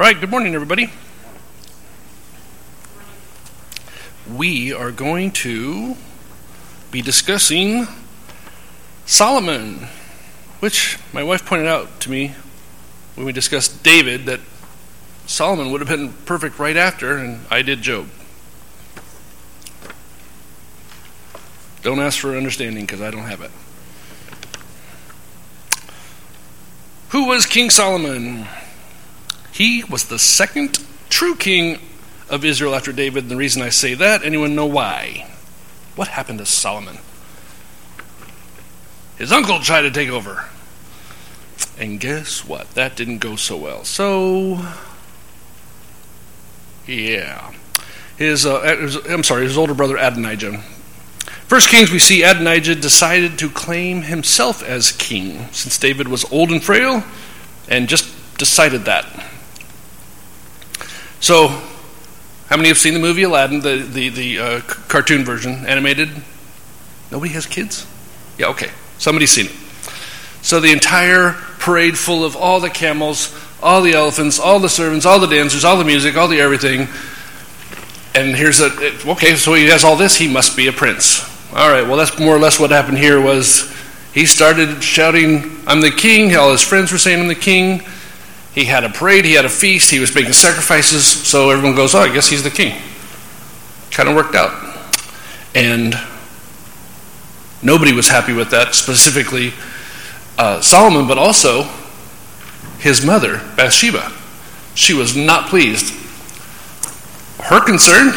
All right, good morning, everybody. We are going to be discussing Solomon, which my wife pointed out to me when we discussed David that Solomon would have been perfect right after, and I did Job. Don't ask for understanding because I don't have it. Who was King Solomon? He was the second true king of Israel after David. And the reason I say that, anyone know why? What happened to Solomon? His uncle tried to take over. And guess what? That didn't go so well. So, yeah. His, uh, I'm sorry, his older brother Adonijah First Kings, we see Adonijah decided to claim himself as king, since David was old and frail, and just decided that. So, how many have seen the movie Aladdin, the, the, the uh, cartoon version, animated? Nobody has kids? Yeah, okay. Somebody's seen it. So, the entire parade full of all the camels, all the elephants, all the servants, all the dancers, all the music, all the everything. And here's a, okay, so he has all this, he must be a prince. All right, well, that's more or less what happened here was he started shouting, I'm the king. All his friends were saying, I'm the king. He had a parade, he had a feast, he was making sacrifices, so everyone goes, Oh, I guess he's the king. Kind of worked out. And nobody was happy with that, specifically uh, Solomon, but also his mother, Bathsheba. She was not pleased. Her concern,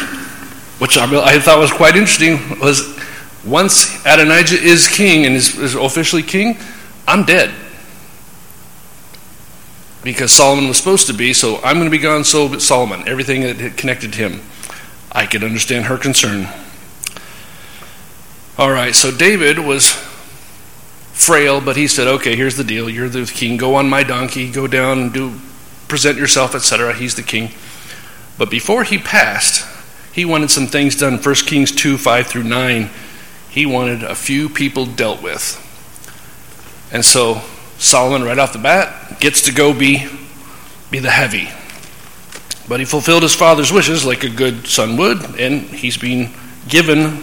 which I thought was quite interesting, was once Adonijah is king and is, is officially king, I'm dead. Because Solomon was supposed to be, so I'm going to be gone, so Solomon, everything that connected him. I could understand her concern. All right, so David was frail, but he said, okay, here's the deal. You're the king. Go on my donkey, go down and do, present yourself, etc. He's the king. But before he passed, he wanted some things done. 1 Kings 2 5 through 9 he wanted a few people dealt with. And so Solomon, right off the bat, gets to go be, be the heavy. But he fulfilled his father's wishes like a good son would, and he's been given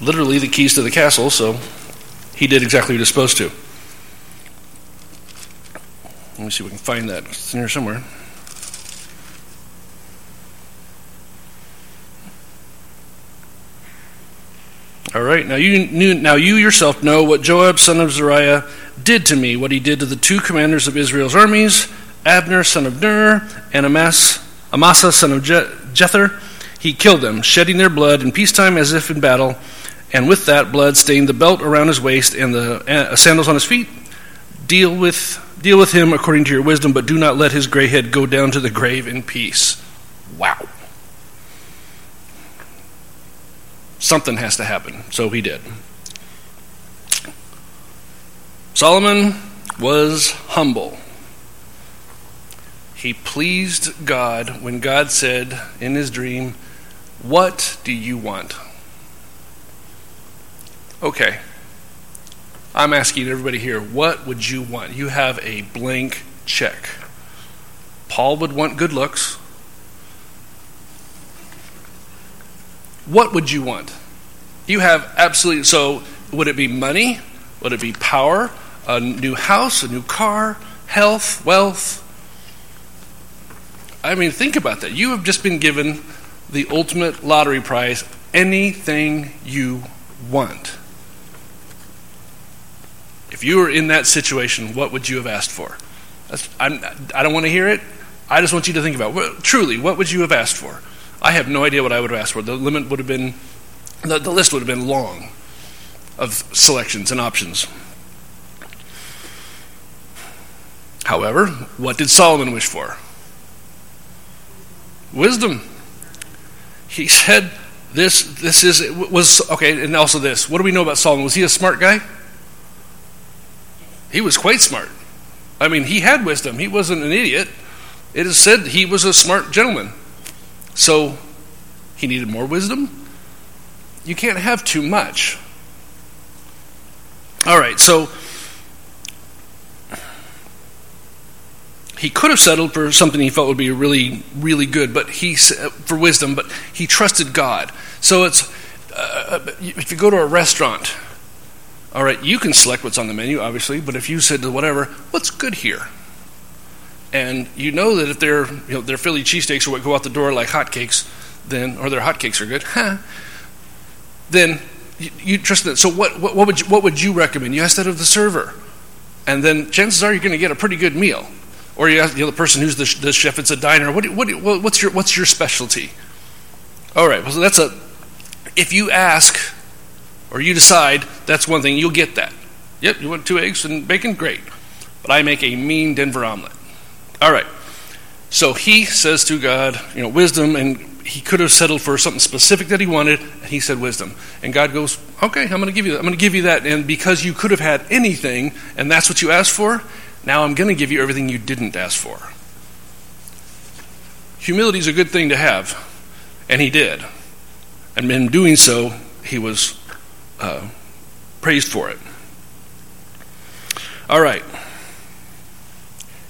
literally the keys to the castle, so he did exactly what he was supposed to. Let me see if we can find that. It's in here somewhere. All right. Now you knew, now you yourself know what Joab son of Zeruiah did to me, what he did to the two commanders of Israel's armies, Abner son of Ner and Amas, Amasa son of Je- Jether. He killed them, shedding their blood in peacetime as if in battle, and with that blood stained the belt around his waist and the uh, sandals on his feet. Deal with deal with him according to your wisdom, but do not let his gray head go down to the grave in peace. Wow. Something has to happen. So he did. Solomon was humble. He pleased God when God said in his dream, What do you want? Okay. I'm asking everybody here, what would you want? You have a blank check. Paul would want good looks. What would you want? You have absolutely, so would it be money? Would it be power? A new house? A new car? Health? Wealth? I mean, think about that. You have just been given the ultimate lottery prize anything you want. If you were in that situation, what would you have asked for? I'm, I do not want to hear it. I just want you to think about it. Truly, what would you have asked for? I have no idea what I would have asked for. The limit would have been, the, the list would have been long of selections and options. However, what did Solomon wish for? Wisdom. He said, "This, this is was okay." And also, this. What do we know about Solomon? Was he a smart guy? He was quite smart. I mean, he had wisdom. He wasn't an idiot. It is said he was a smart gentleman. So he needed more wisdom. You can't have too much. All right, so he could have settled for something he felt would be really, really good, but he for wisdom, but he trusted God. So it's uh, if you go to a restaurant, all right, you can select what's on the menu, obviously, but if you said to whatever, what's good here? And you know that if they're you know their Philly cheesesteaks are what go out the door like hotcakes, then or their hotcakes are good, huh? Then you, trust that. So what, what, what would you, what would you recommend? You ask that of the server, and then chances are you're going to get a pretty good meal. Or you ask the other person who's the, the chef. It's a diner. What, what, what's your what's your specialty? All right. Well, so that's a. If you ask, or you decide, that's one thing. You'll get that. Yep. You want two eggs and bacon? Great. But I make a mean Denver omelet. All right. So he says to God, you know, wisdom and he could have settled for something specific that he wanted, and he said wisdom. And God goes, "Okay, I'm going to give you that. I'm going to give you that. And because you could have had anything, and that's what you asked for, now I'm going to give you everything you didn't ask for." Humility is a good thing to have, and he did. And in doing so, he was uh, praised for it. All right.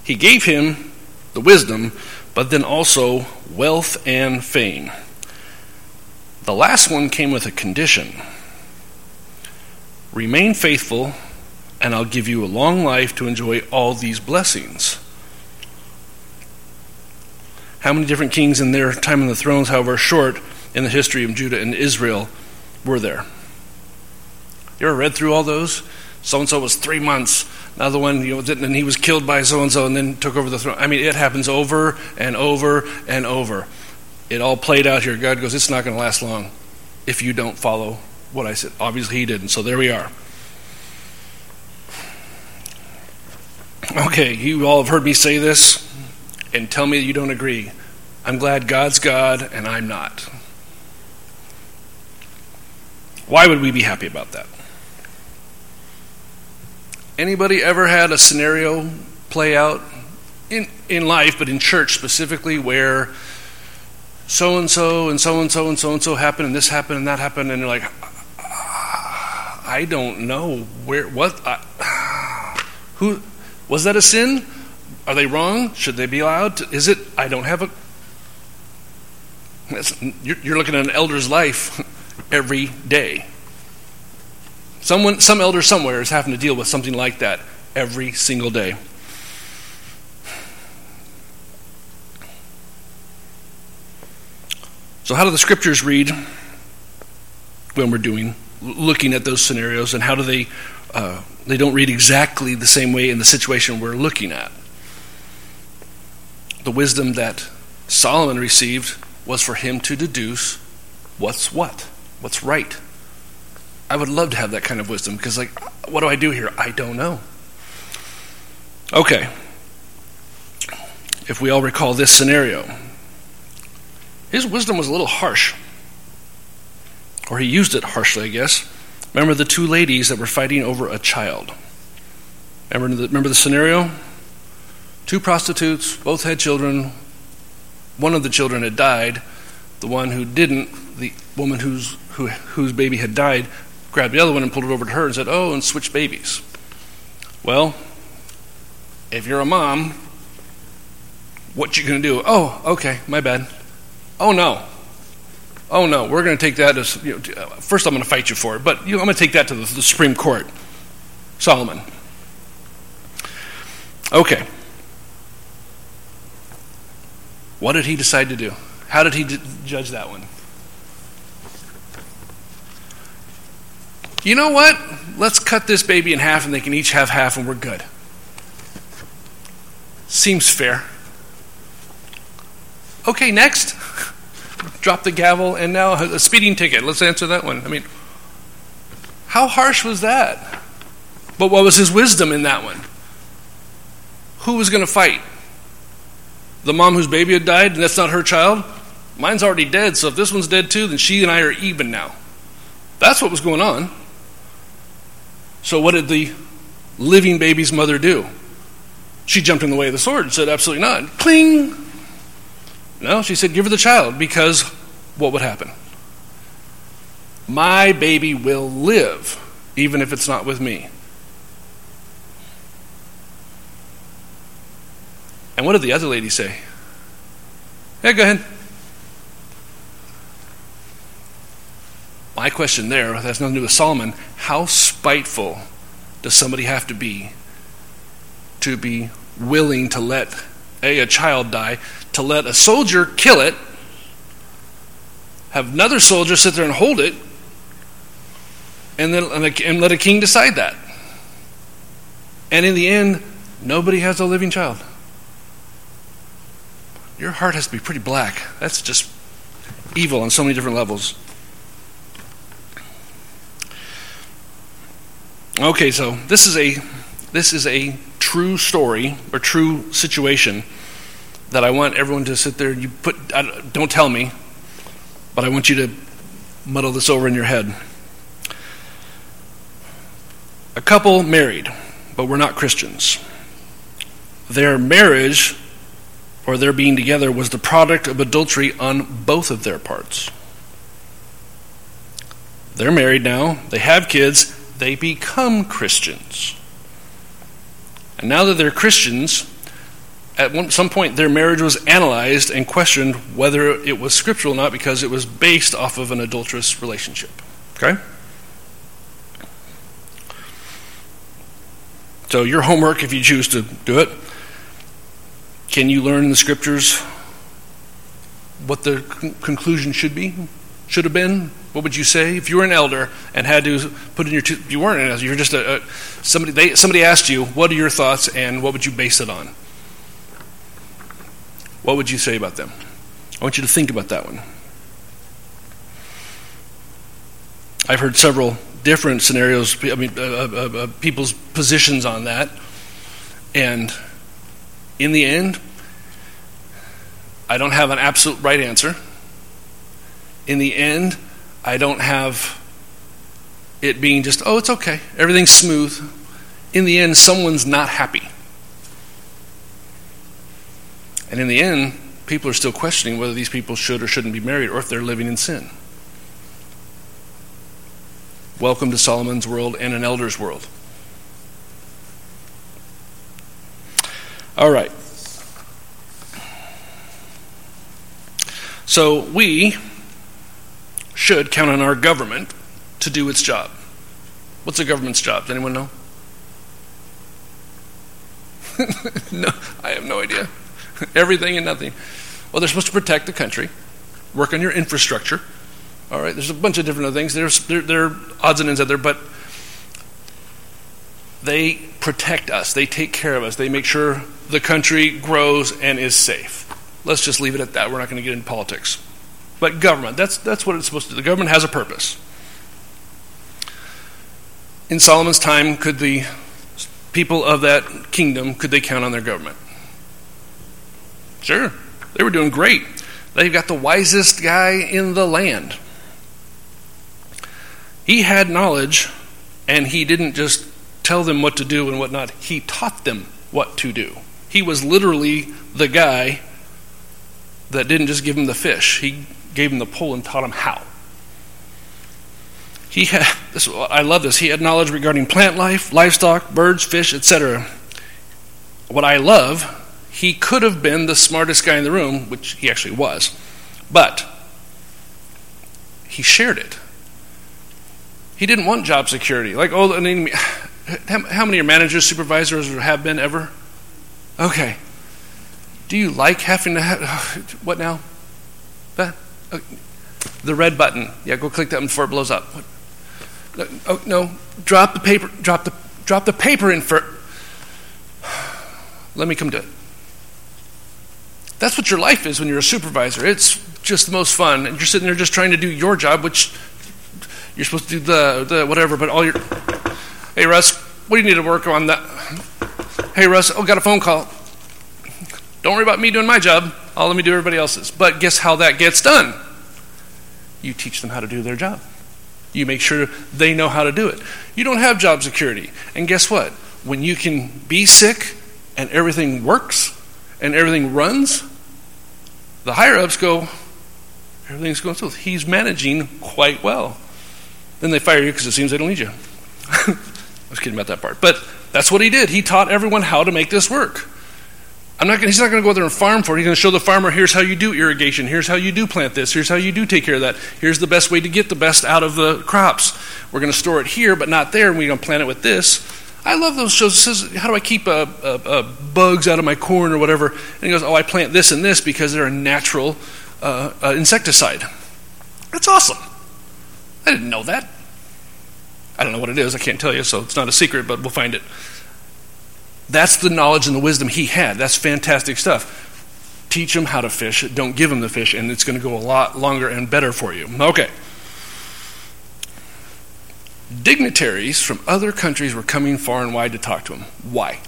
He gave him the wisdom but then also wealth and fame. The last one came with a condition remain faithful, and I'll give you a long life to enjoy all these blessings. How many different kings in their time on the thrones, however short in the history of Judah and Israel, were there? You ever read through all those? So and so was three months. Another one, you know, didn't and he was killed by so and so and then took over the throne. I mean, it happens over and over and over. It all played out here. God goes, it's not going to last long if you don't follow what I said. Obviously, he didn't. So there we are. Okay, you all have heard me say this and tell me you don't agree. I'm glad God's God and I'm not. Why would we be happy about that? Anybody ever had a scenario play out in, in life, but in church specifically, where so and so and so and so and so and so happened, and this happened, and that happened, and you're like, I don't know where what I, who was that a sin? Are they wrong? Should they be allowed? To, is it? I don't have a. You're, you're looking at an elder's life every day. Someone, some elder somewhere is having to deal with something like that every single day. So, how do the scriptures read when we're doing looking at those scenarios, and how do they uh, they don't read exactly the same way in the situation we're looking at? The wisdom that Solomon received was for him to deduce what's what, what's right, I would love to have that kind of wisdom because, like, what do I do here? I don't know. Okay. If we all recall this scenario, his wisdom was a little harsh. Or he used it harshly, I guess. Remember the two ladies that were fighting over a child? Remember the, remember the scenario? Two prostitutes, both had children. One of the children had died. The one who didn't, the woman whose, who, whose baby had died, grabbed the other one and pulled it over to her and said, Oh, and switch babies. Well, if you're a mom, what you going to do? Oh, okay, my bad. Oh, no. Oh, no, we're going to take that as, you know, uh, first I'm going to fight you for it, but you know, I'm going to take that to the, the Supreme Court. Solomon. Okay. What did he decide to do? How did he d- judge that one? You know what? Let's cut this baby in half and they can each have half and we're good. Seems fair. Okay, next. Drop the gavel and now a speeding ticket. Let's answer that one. I mean, how harsh was that? But what was his wisdom in that one? Who was going to fight? The mom whose baby had died and that's not her child? Mine's already dead, so if this one's dead too, then she and I are even now. That's what was going on. So, what did the living baby's mother do? She jumped in the way of the sword and said, Absolutely not. Cling! No, she said, Give her the child because what would happen? My baby will live, even if it's not with me. And what did the other lady say? Yeah, go ahead. My question there has nothing to do with Solomon. How spiteful does somebody have to be to be willing to let a, a child die, to let a soldier kill it, have another soldier sit there and hold it, and then and let a king decide that? And in the end, nobody has a living child. Your heart has to be pretty black. That's just evil on so many different levels. Okay, so this is a this is a true story or true situation that I want everyone to sit there. You put don't tell me, but I want you to muddle this over in your head. A couple married, but we're not Christians. Their marriage or their being together was the product of adultery on both of their parts. They're married now, they have kids, they become Christians. And now that they're Christians, at one, some point their marriage was analyzed and questioned whether it was scriptural or not because it was based off of an adulterous relationship. Okay? So, your homework, if you choose to do it, can you learn in the scriptures what the con- conclusion should be? Should have been? What would you say if you were an elder and had to put in your two, you weren't an elder, you were just a, a somebody they, somebody asked you, what are your thoughts and what would you base it on? What would you say about them? I want you to think about that one. I've heard several different scenarios, I mean, uh, uh, uh, people's positions on that. And in the end, I don't have an absolute right answer. In the end, I don't have it being just, oh, it's okay, everything's smooth. In the end, someone's not happy. And in the end, people are still questioning whether these people should or shouldn't be married or if they're living in sin. Welcome to Solomon's world and an elder's world. All right. So we should count on our government to do its job. What's the government's job? Does anyone know? no, I have no idea. Everything and nothing. Well, they're supposed to protect the country, work on your infrastructure. All right, there's a bunch of different other things. There's there, there are odds and ends out there, but they protect us. They take care of us. They make sure the country grows and is safe. Let's just leave it at that. We're not going to get into politics. But government, that's, that's what it's supposed to do. The government has a purpose. In Solomon's time, could the people of that kingdom, could they count on their government? Sure. They were doing great. They've got the wisest guy in the land. He had knowledge, and he didn't just tell them what to do and what not. He taught them what to do. He was literally the guy that didn't just give them the fish. He gave him the pole and taught him how. He had this, I love this. He had knowledge regarding plant life, livestock, birds, fish, etc. What I love, he could have been the smartest guy in the room, which he actually was, but he shared it. He didn't want job security. Like, oh, I mean, how many are managers, supervisors, or have been ever? Okay. Do you like having to have. What now? The red button. Yeah, go click that before it blows up. Oh, no. Drop the paper. Drop the, drop the paper in for. Let me come to it. That's what your life is when you're a supervisor. It's just the most fun. And you're sitting there just trying to do your job, which you're supposed to do the, the whatever, but all your. Hey, Russ, what do you need to work on that? Hey, Russ, oh, got a phone call. Don't worry about me doing my job. I'll let me do everybody else's. But guess how that gets done? You teach them how to do their job. You make sure they know how to do it. You don't have job security. And guess what? When you can be sick and everything works and everything runs, the higher ups go, everything's going smooth. He's managing quite well. Then they fire you because it seems they don't need you. I was kidding about that part. But that's what he did. He taught everyone how to make this work. I'm not gonna, he's not going to go there and farm for it. He's going to show the farmer here's how you do irrigation, here's how you do plant this, here's how you do take care of that, here's the best way to get the best out of the crops. We're going to store it here, but not there, and we're going to plant it with this. I love those shows. It says, How do I keep uh, uh, uh, bugs out of my corn or whatever? And he goes, Oh, I plant this and this because they're a natural uh, uh, insecticide. That's awesome. I didn't know that. I don't know what it is. I can't tell you, so it's not a secret, but we'll find it. That's the knowledge and the wisdom he had. That's fantastic stuff. Teach him how to fish. Don't give him the fish, and it's going to go a lot longer and better for you. Okay. Dignitaries from other countries were coming far and wide to talk to him. Why?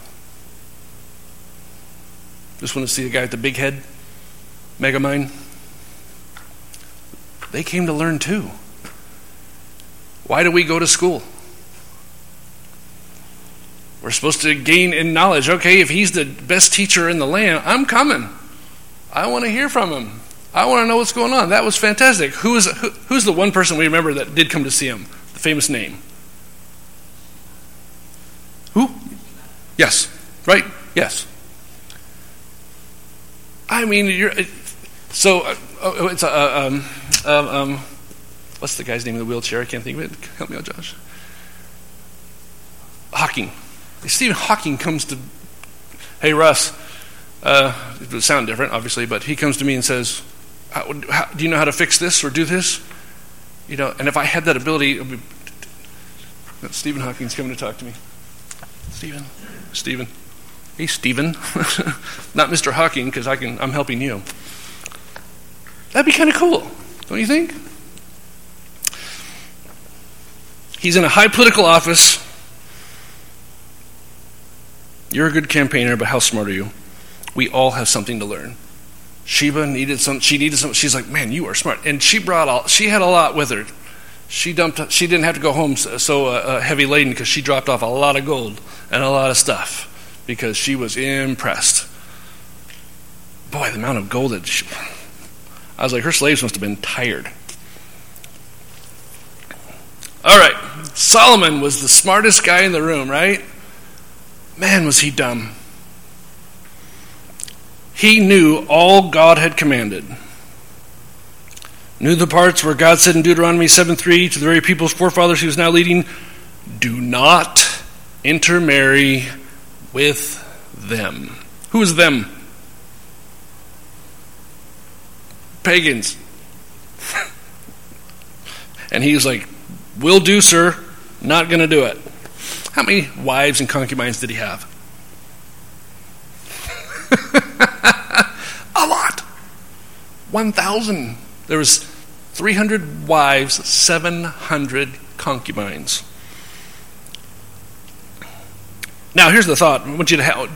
Just want to see the guy with the big head? Megamind? They came to learn too. Why do we go to school? We're supposed to gain in knowledge. Okay, if he's the best teacher in the land, I'm coming. I want to hear from him. I want to know what's going on. That was fantastic. Who is, who, who's the one person we remember that did come to see him? The famous name. Who? Yes. Right? Yes. I mean, you're. So, uh, oh, it's. Uh, um, um, um, what's the guy's name in the wheelchair? I can't think of it. Help me out, Josh. Hawking. Stephen Hawking comes to, hey, Russ, uh, it would sound different, obviously, but he comes to me and says, how, how, do you know how to fix this or do this? You know, and if I had that ability, be, Stephen Hawking's coming to talk to me. Stephen, Stephen, hey, Stephen, not Mr. Hawking, because I can, I'm helping you. That'd be kind of cool, don't you think? He's in a high political office you're a good campaigner, but how smart are you? We all have something to learn. Sheba needed some. She needed some. She's like, man, you are smart, and she brought all. She had a lot with her. She dumped. She didn't have to go home so, so uh, uh heavy laden because she dropped off a lot of gold and a lot of stuff because she was impressed. Boy, the amount of gold that she, I was like, her slaves must have been tired. All right, Solomon was the smartest guy in the room, right? Man, was he dumb. He knew all God had commanded. Knew the parts where God said in Deuteronomy 7 3 to the very people's forefathers he was now leading, do not intermarry with them. Who is them? Pagans. and he's like, Will do, sir. Not going to do it. How many wives and concubines did he have? a lot. 1,000. There was 300 wives, 700 concubines. Now, here's the thought. I want you to have,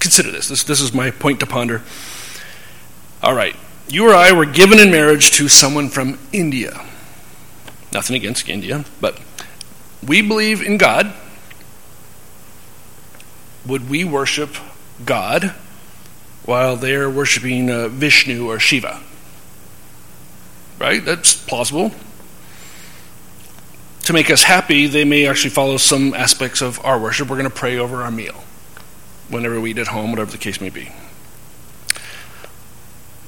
consider this. this. This is my point to ponder. All right. You or I were given in marriage to someone from India. Nothing against India, but we believe in God. Would we worship God while they're worshiping uh, Vishnu or Shiva? Right? That's plausible. To make us happy, they may actually follow some aspects of our worship. We're going to pray over our meal whenever we eat at home, whatever the case may be.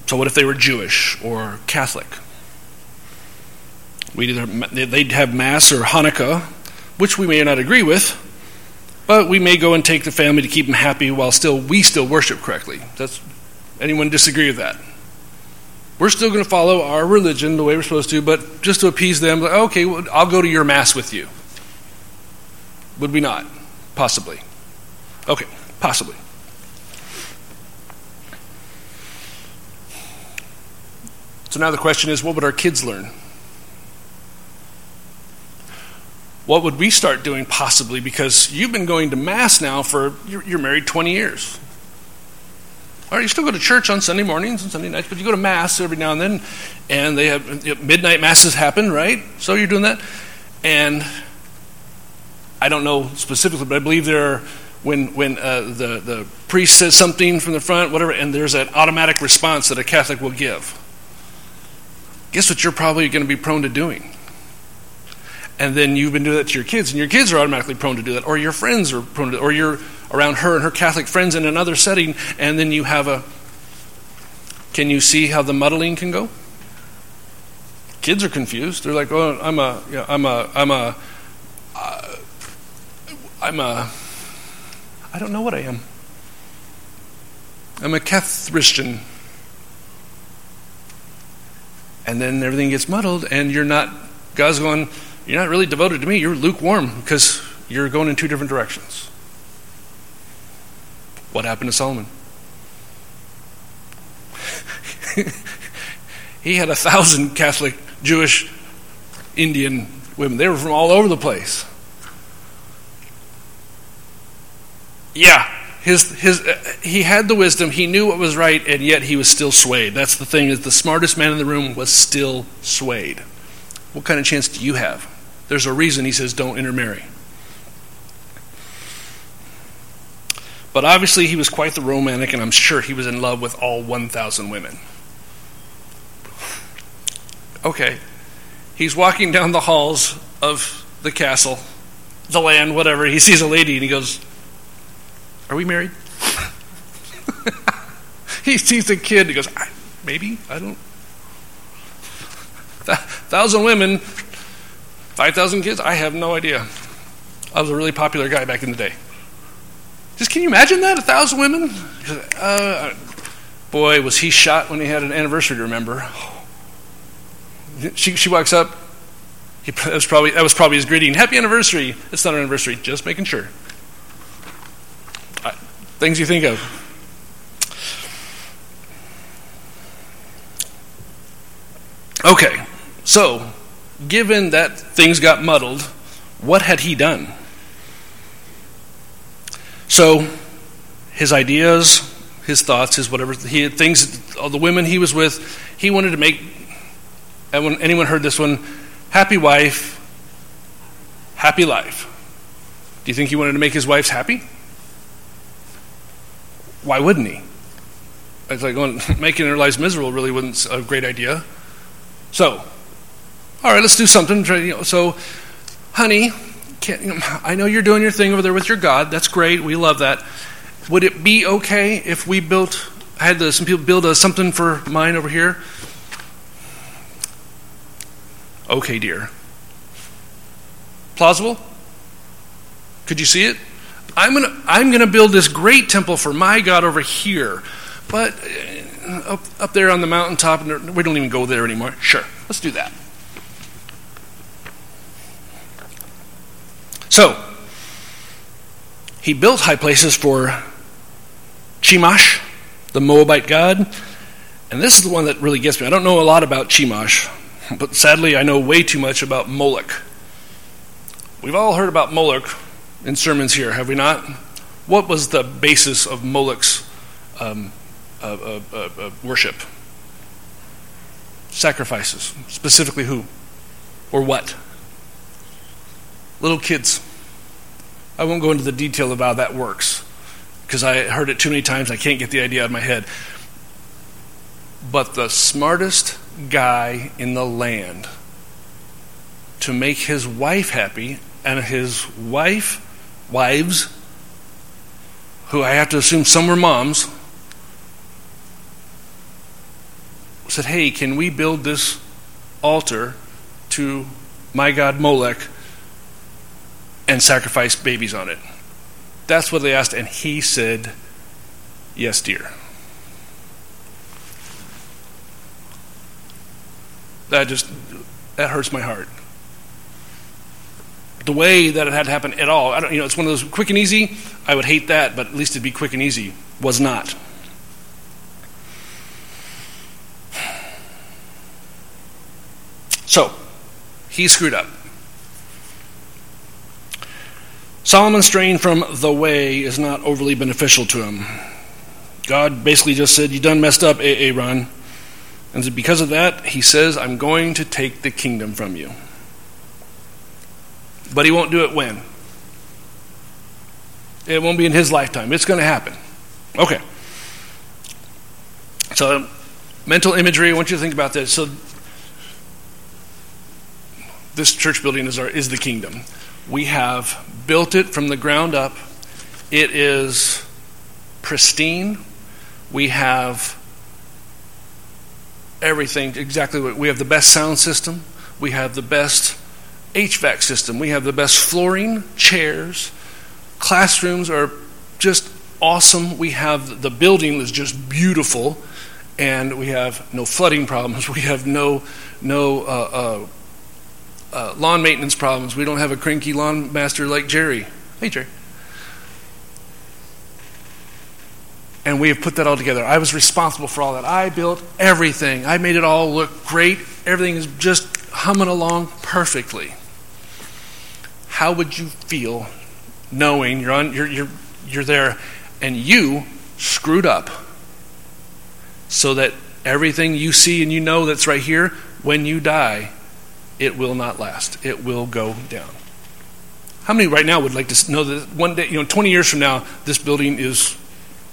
So, what if they were Jewish or Catholic? We'd either, they'd have Mass or Hanukkah which we may not agree with, but we may go and take the family to keep them happy while still we still worship correctly. Does anyone disagree with that? We're still going to follow our religion the way we're supposed to, but just to appease them, like, okay, well, I'll go to your mass with you. Would we not? Possibly. Okay, possibly. So now the question is what would our kids learn? What would we start doing possibly? Because you've been going to Mass now for, you're, you're married 20 years. All right, you still go to church on Sunday mornings and Sunday nights, but you go to Mass every now and then, and they have midnight Masses happen, right? So you're doing that. And I don't know specifically, but I believe there are, when, when uh, the, the priest says something from the front, whatever, and there's an automatic response that a Catholic will give. Guess what you're probably going to be prone to doing? And then you've been doing that to your kids, and your kids are automatically prone to do that, or your friends are prone to, or you're around her and her Catholic friends in another setting, and then you have a. Can you see how the muddling can go? Kids are confused. They're like, "Oh, I'm a, know, I'm a, I'm a, uh, I'm a, I don't know what I am. I'm a Catholic." And then everything gets muddled, and you're not. God's going. You're not really devoted to me. You're lukewarm because you're going in two different directions. What happened to Solomon? he had a thousand Catholic, Jewish, Indian women. They were from all over the place. Yeah, his, his, uh, he had the wisdom, he knew what was right, and yet he was still swayed. That's the thing, is the smartest man in the room was still swayed. What kind of chance do you have? There's a reason he says don't intermarry. But obviously, he was quite the romantic, and I'm sure he was in love with all 1,000 women. Okay, he's walking down the halls of the castle, the land, whatever. He sees a lady and he goes, Are we married? he sees a kid and he goes, Maybe, I don't. thousand women, 5,000 kids? I have no idea. I was a really popular guy back in the day. Just can you imagine that? A thousand women? Uh, boy, was he shot when he had an anniversary to remember. She, she walks up. He, that, was probably, that was probably his greeting. Happy anniversary. It's not an anniversary, just making sure. Uh, things you think of. Okay, so given that things got muddled, what had he done? So, his ideas, his thoughts, his whatever, he had things, all the women he was with, he wanted to make, and when anyone heard this one, happy wife, happy life. Do you think he wanted to make his wives happy? Why wouldn't he? It's like making their lives miserable really wasn't a great idea. So, all right, let's do something. So, honey, I know you're doing your thing over there with your God. That's great. We love that. Would it be okay if we built, I had some people build a, something for mine over here? Okay, dear. Plausible? Could you see it? I'm to I'm to build this great temple for my God over here. But uh, up, up there on the mountaintop, we don't even go there anymore. Sure, let's do that. So, he built high places for Chemosh, the Moabite god. And this is the one that really gets me. I don't know a lot about Chemosh, but sadly I know way too much about Moloch. We've all heard about Moloch in sermons here, have we not? What was the basis of Moloch's um, uh, uh, uh, worship? Sacrifices. Specifically, who? Or what? Little kids. I won't go into the detail of how that works because I heard it too many times. I can't get the idea out of my head. But the smartest guy in the land to make his wife happy and his wife, wives, who I have to assume some were moms, said, Hey, can we build this altar to my god Molech and sacrifice babies on it. That's what they asked, and he said, Yes, dear. That just that hurts my heart. The way that it had to happen at all, I don't, you know, it's one of those quick and easy. I would hate that, but at least it'd be quick and easy. Was not. So, he screwed up. Solomon's straying from the way is not overly beneficial to him. God basically just said, You done messed up, Aaron. And because of that, he says, I'm going to take the kingdom from you. But he won't do it when? It won't be in his lifetime. It's going to happen. Okay. So, mental imagery, I want you to think about this. So, this church building is, our, is the kingdom. We have built it from the ground up. It is pristine. We have everything exactly what we have the best sound system. We have the best HVAC system. We have the best flooring, chairs. Classrooms are just awesome. We have the building is just beautiful, and we have no flooding problems. We have no no uh, uh, uh, lawn maintenance problems. We don't have a cranky lawn master like Jerry. Hey, Jerry. And we have put that all together. I was responsible for all that. I built everything. I made it all look great. Everything is just humming along perfectly. How would you feel knowing you're on you're you're you're there and you screwed up so that everything you see and you know that's right here, when you die, it will not last. It will go down. How many right now would like to know that one day, you know, 20 years from now, this building is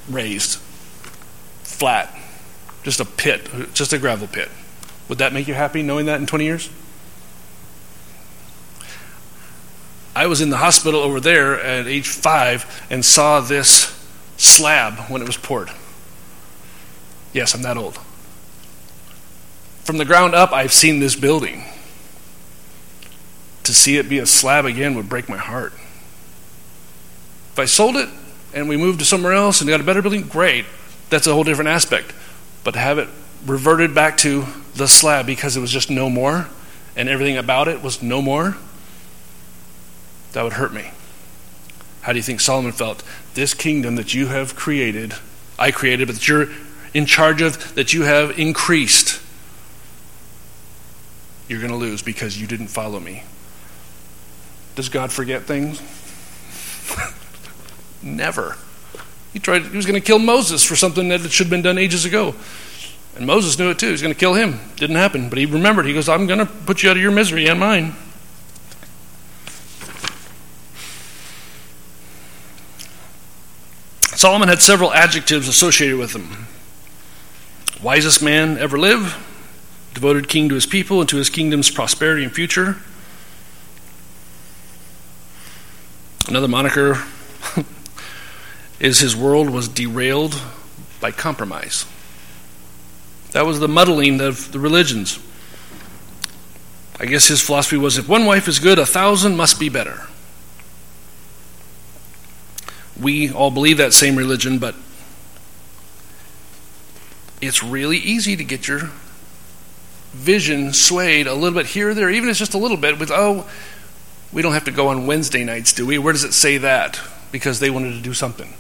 razed, flat, just a pit, just a gravel pit? Would that make you happy knowing that in 20 years? I was in the hospital over there at age five and saw this slab when it was poured. Yes, I'm that old. From the ground up, I've seen this building. To see it be a slab again would break my heart. If I sold it and we moved to somewhere else and got a better building, great. That's a whole different aspect. But to have it reverted back to the slab because it was just no more and everything about it was no more, that would hurt me. How do you think Solomon felt? This kingdom that you have created, I created, but that you're in charge of, that you have increased, you're going to lose because you didn't follow me. Does God forget things? Never. He tried he was going to kill Moses for something that should have been done ages ago. And Moses knew it too. He was going to kill him. Didn't happen. But he remembered. He goes, I'm going to put you out of your misery and mine. Solomon had several adjectives associated with him wisest man ever live, devoted king to his people and to his kingdom's prosperity and future. Another moniker is his world was derailed by compromise. That was the muddling of the religions. I guess his philosophy was if one wife is good, a thousand must be better we all believe that same religion, but it's really easy to get your vision swayed a little bit here or there, even if it's just a little bit, with, oh, we don't have to go on Wednesday nights, do we? Where does it say that? Because they wanted to do something.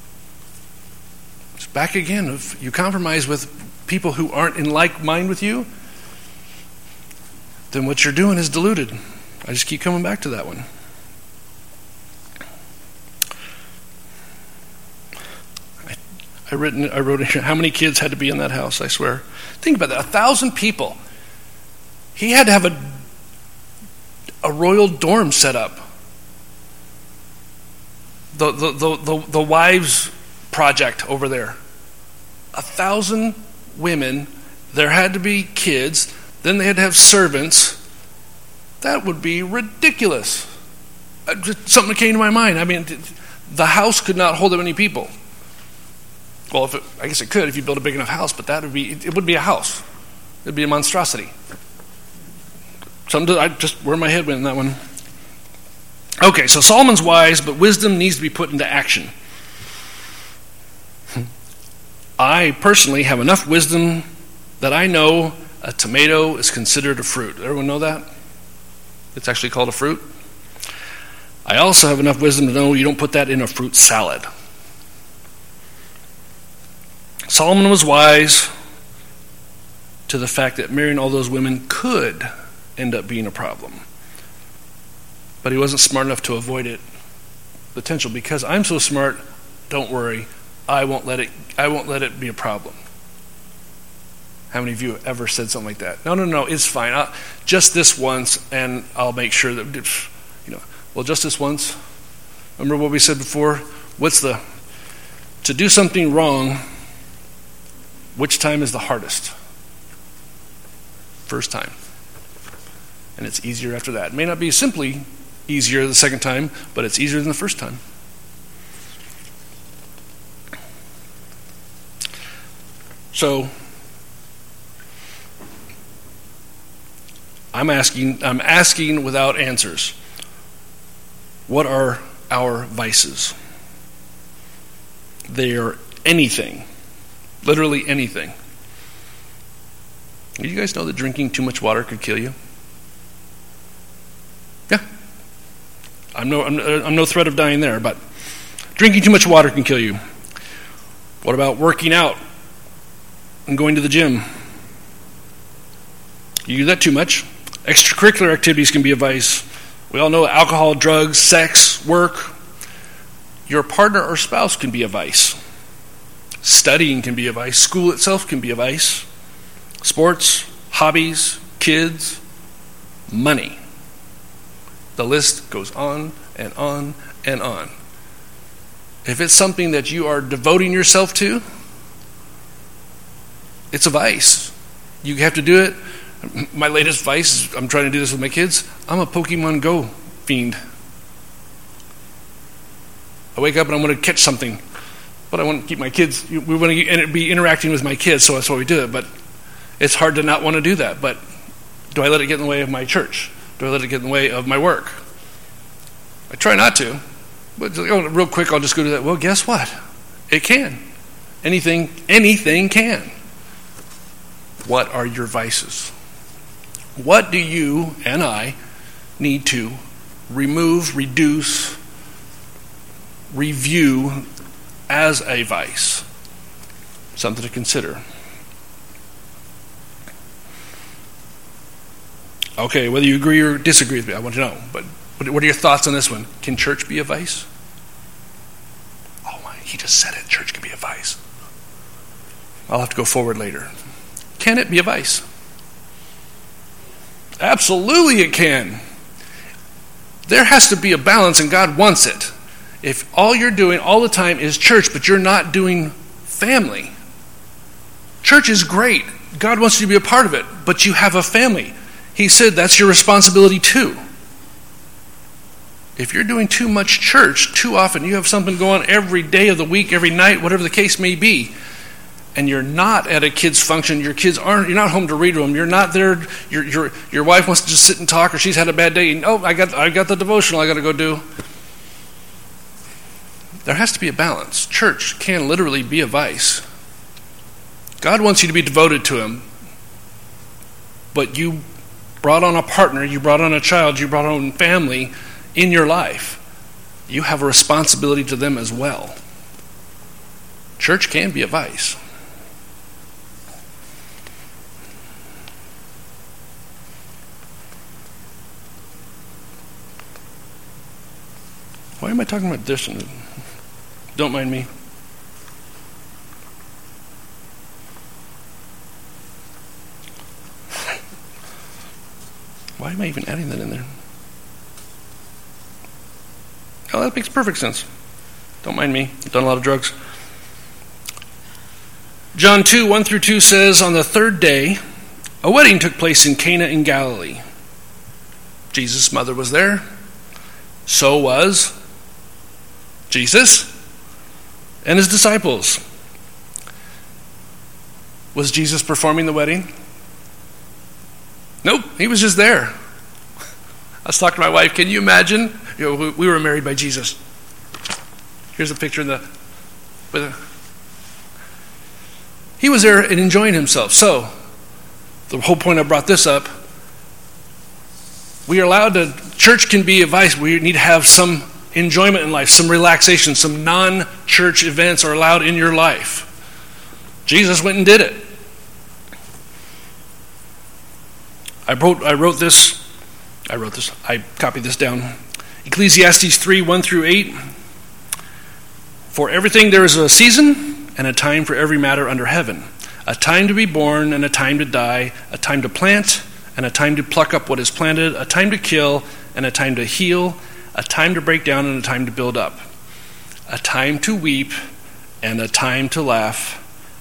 It's back again. If you compromise with people who aren't in like mind with you, then what you're doing is diluted. I just keep coming back to that one. I, written, I wrote how many kids had to be in that house, I swear. Think about that a thousand people. He had to have a, a royal dorm set up. The, the, the, the, the wives project over there. A thousand women, there had to be kids, then they had to have servants. That would be ridiculous. Uh, something came to my mind. I mean, the house could not hold that many people. Well, if it, I guess it could if you build a big enough house, but that would be it would be a house. It'd be a monstrosity. I just where my head went in that one. Okay, so Solomon's wise, but wisdom needs to be put into action. I personally have enough wisdom that I know a tomato is considered a fruit. Everyone know that? It's actually called a fruit. I also have enough wisdom to know you don't put that in a fruit salad. Solomon was wise to the fact that marrying all those women could end up being a problem. But he wasn't smart enough to avoid it potential because I'm so smart, don't worry, I won't let it I won't let it be a problem. How many of you ever said something like that? No, no, no, it's fine. I'll, just this once, and I'll make sure that, you know, well, just this once. Remember what we said before? What's the, to do something wrong which time is the hardest? First time and it's easier after that. It may not be simply easier the second time, but it's easier than the first time. So I'm asking I'm asking without answers. What are our vices? They are anything. Literally anything. Do you guys know that drinking too much water could kill you? I'm no, I'm, uh, I'm no threat of dying there, but drinking too much water can kill you. What about working out and going to the gym? You do that too much. Extracurricular activities can be a vice. We all know alcohol, drugs, sex, work. Your partner or spouse can be a vice. Studying can be a vice. School itself can be a vice. Sports, hobbies, kids, money. The list goes on and on and on. If it's something that you are devoting yourself to, it's a vice. You have to do it. My latest vice is I'm trying to do this with my kids. I'm a Pokemon Go fiend. I wake up and I want to catch something, but I want to keep my kids. We want to be interacting with my kids, so that's why we do it. But it's hard to not want to do that. But do I let it get in the way of my church? Do let it get in the way of my work? I try not to. But oh, real quick, I'll just go to that. Well, guess what? It can. Anything, anything can. What are your vices? What do you and I need to remove, reduce, review as a vice? Something to consider. Okay, whether you agree or disagree with me, I want to know. But what are your thoughts on this one? Can church be a vice? Oh my, he just said it. Church can be a vice. I'll have to go forward later. Can it be a vice? Absolutely, it can. There has to be a balance, and God wants it. If all you're doing all the time is church, but you're not doing family, church is great. God wants you to be a part of it, but you have a family. He said that's your responsibility too. If you're doing too much church too often, you have something going on every day of the week, every night, whatever the case may be, and you're not at a kid's function, your kids aren't, you're not home to read to them, you're not there, your, your, your wife wants to just sit and talk, or she's had a bad day, and, oh, I got, I got the devotional I got to go do. There has to be a balance. Church can literally be a vice. God wants you to be devoted to Him, but you brought on a partner, you brought on a child, you brought on family in your life. You have a responsibility to them as well. Church can be a vice. Why am I talking about this? Don't mind me. Why am I even adding that in there? Oh, that makes perfect sense. Don't mind me. I've done a lot of drugs. John 2 1 through 2 says, On the third day, a wedding took place in Cana in Galilee. Jesus' mother was there. So was Jesus and his disciples. Was Jesus performing the wedding? Nope, he was just there. I was talking to my wife. Can you imagine? You know, we were married by Jesus. Here's a picture in the. With a, he was there and enjoying himself. So, the whole point I brought this up. We are allowed to. Church can be a vice. We need to have some enjoyment in life, some relaxation, some non-church events are allowed in your life. Jesus went and did it. I wrote, I wrote this, I wrote this, I copied this down. Ecclesiastes 3 1 through 8. For everything there is a season and a time for every matter under heaven a time to be born and a time to die, a time to plant and a time to pluck up what is planted, a time to kill and a time to heal, a time to break down and a time to build up, a time to weep and a time to laugh,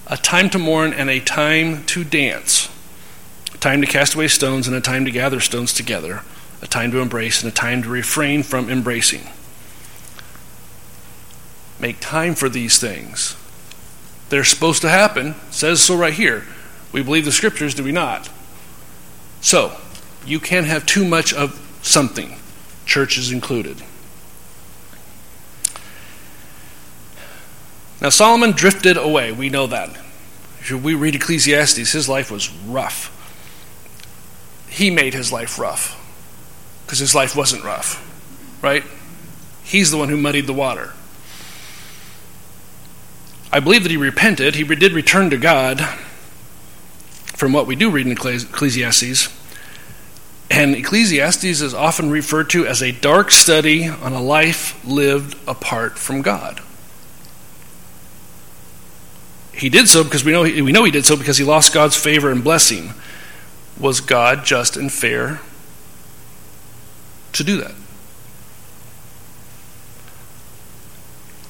a time to mourn and a time to dance time to cast away stones and a time to gather stones together, a time to embrace and a time to refrain from embracing. Make time for these things. they're supposed to happen. Says so right here. We believe the scriptures, do we not? So, you can't have too much of something, churches included. Now, Solomon drifted away. We know that. If we read Ecclesiastes, his life was rough. He made his life rough because his life wasn't rough, right? He's the one who muddied the water. I believe that he repented. He did return to God from what we do read in Ecclesiastes. And Ecclesiastes is often referred to as a dark study on a life lived apart from God. He did so because we know, we know he did so because he lost God's favor and blessing. Was God just and fair to do that?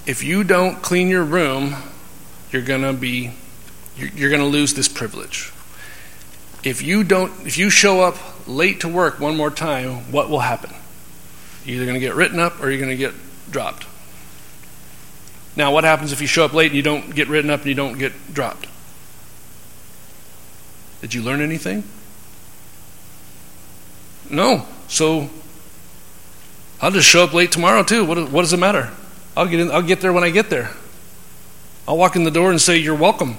If you don't clean your room, you're going to be you're, going to lose this privilege. If you don't if you show up late to work one more time, what will happen? You're either going to get written up or you're going to get dropped. Now, what happens if you show up late and you don't get written up and you don't get dropped? Did you learn anything? No. So I'll just show up late tomorrow too. What, what does it matter? I'll get in, I'll get there when I get there. I'll walk in the door and say, You're welcome.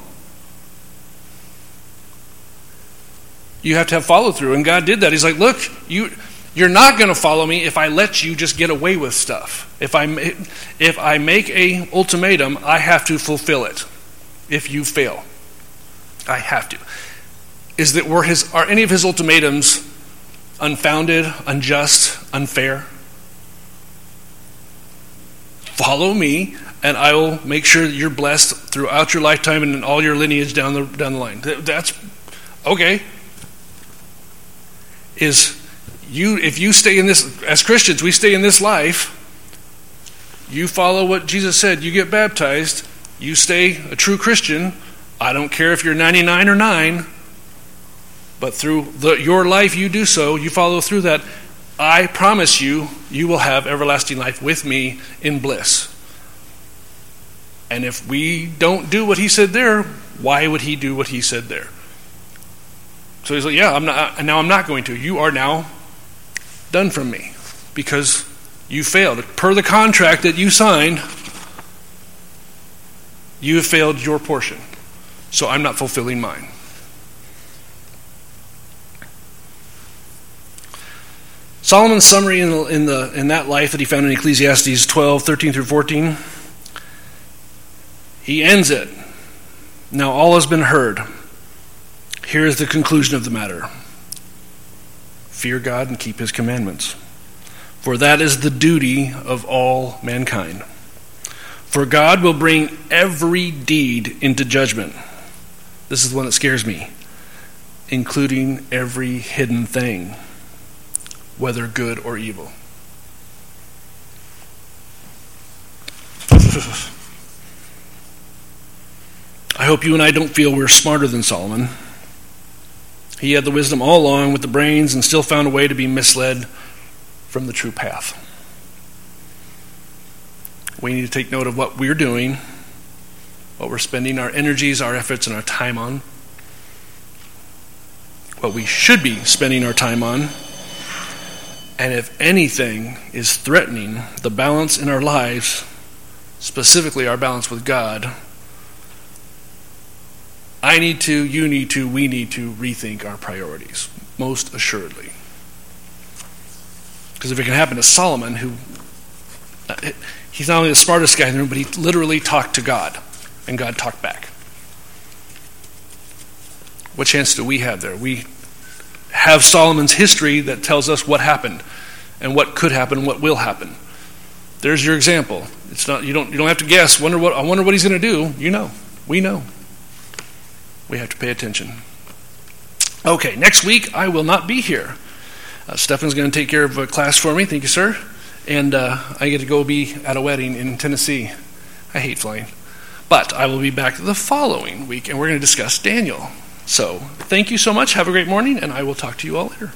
You have to have follow through. And God did that. He's like, Look, you you're not going to follow me if I let you just get away with stuff. If I, if I make a ultimatum, I have to fulfill it. If you fail, I have to. Is that were his are any of his ultimatums unfounded, unjust, unfair? Follow me, and I will make sure that you're blessed throughout your lifetime and in all your lineage down the down the line. That's okay. Is you if you stay in this as Christians, we stay in this life, you follow what Jesus said, you get baptized, you stay a true Christian. I don't care if you're 99 or 9, but through the, your life you do so, you follow through that. I promise you, you will have everlasting life with me in bliss. And if we don't do what he said there, why would he do what he said there? So he's like, Yeah, I'm not, now I'm not going to. You are now done from me because you failed. Per the contract that you signed, you have failed your portion. So I'm not fulfilling mine. Solomon's summary in, in, the, in that life that he found in Ecclesiastes 12, 13 through 14, he ends it. Now all has been heard. Here is the conclusion of the matter. Fear God and keep his commandments. For that is the duty of all mankind. For God will bring every deed into judgment. This is the one that scares me, including every hidden thing, whether good or evil. I hope you and I don't feel we're smarter than Solomon. He had the wisdom all along with the brains and still found a way to be misled from the true path. We need to take note of what we're doing, what we're spending our energies, our efforts, and our time on, what we should be spending our time on, and if anything is threatening the balance in our lives, specifically our balance with God, I need to, you need to, we need to rethink our priorities, most assuredly. Because if it can happen to Solomon, who uh, he's not only the smartest guy in the room, but he literally talked to God, and God talked back. What chance do we have there? We have Solomon's history that tells us what happened and what could happen and what will happen. There's your example. It's not you don't you don't have to guess. Wonder what I wonder what he's going to do. You know. We know we have to pay attention. Okay, next week I will not be here. Uh, Stefan's going to take care of a class for me. Thank you, sir. And uh, I get to go be at a wedding in Tennessee. I hate flying. But I will be back the following week, and we're going to discuss Daniel. So thank you so much. Have a great morning, and I will talk to you all later.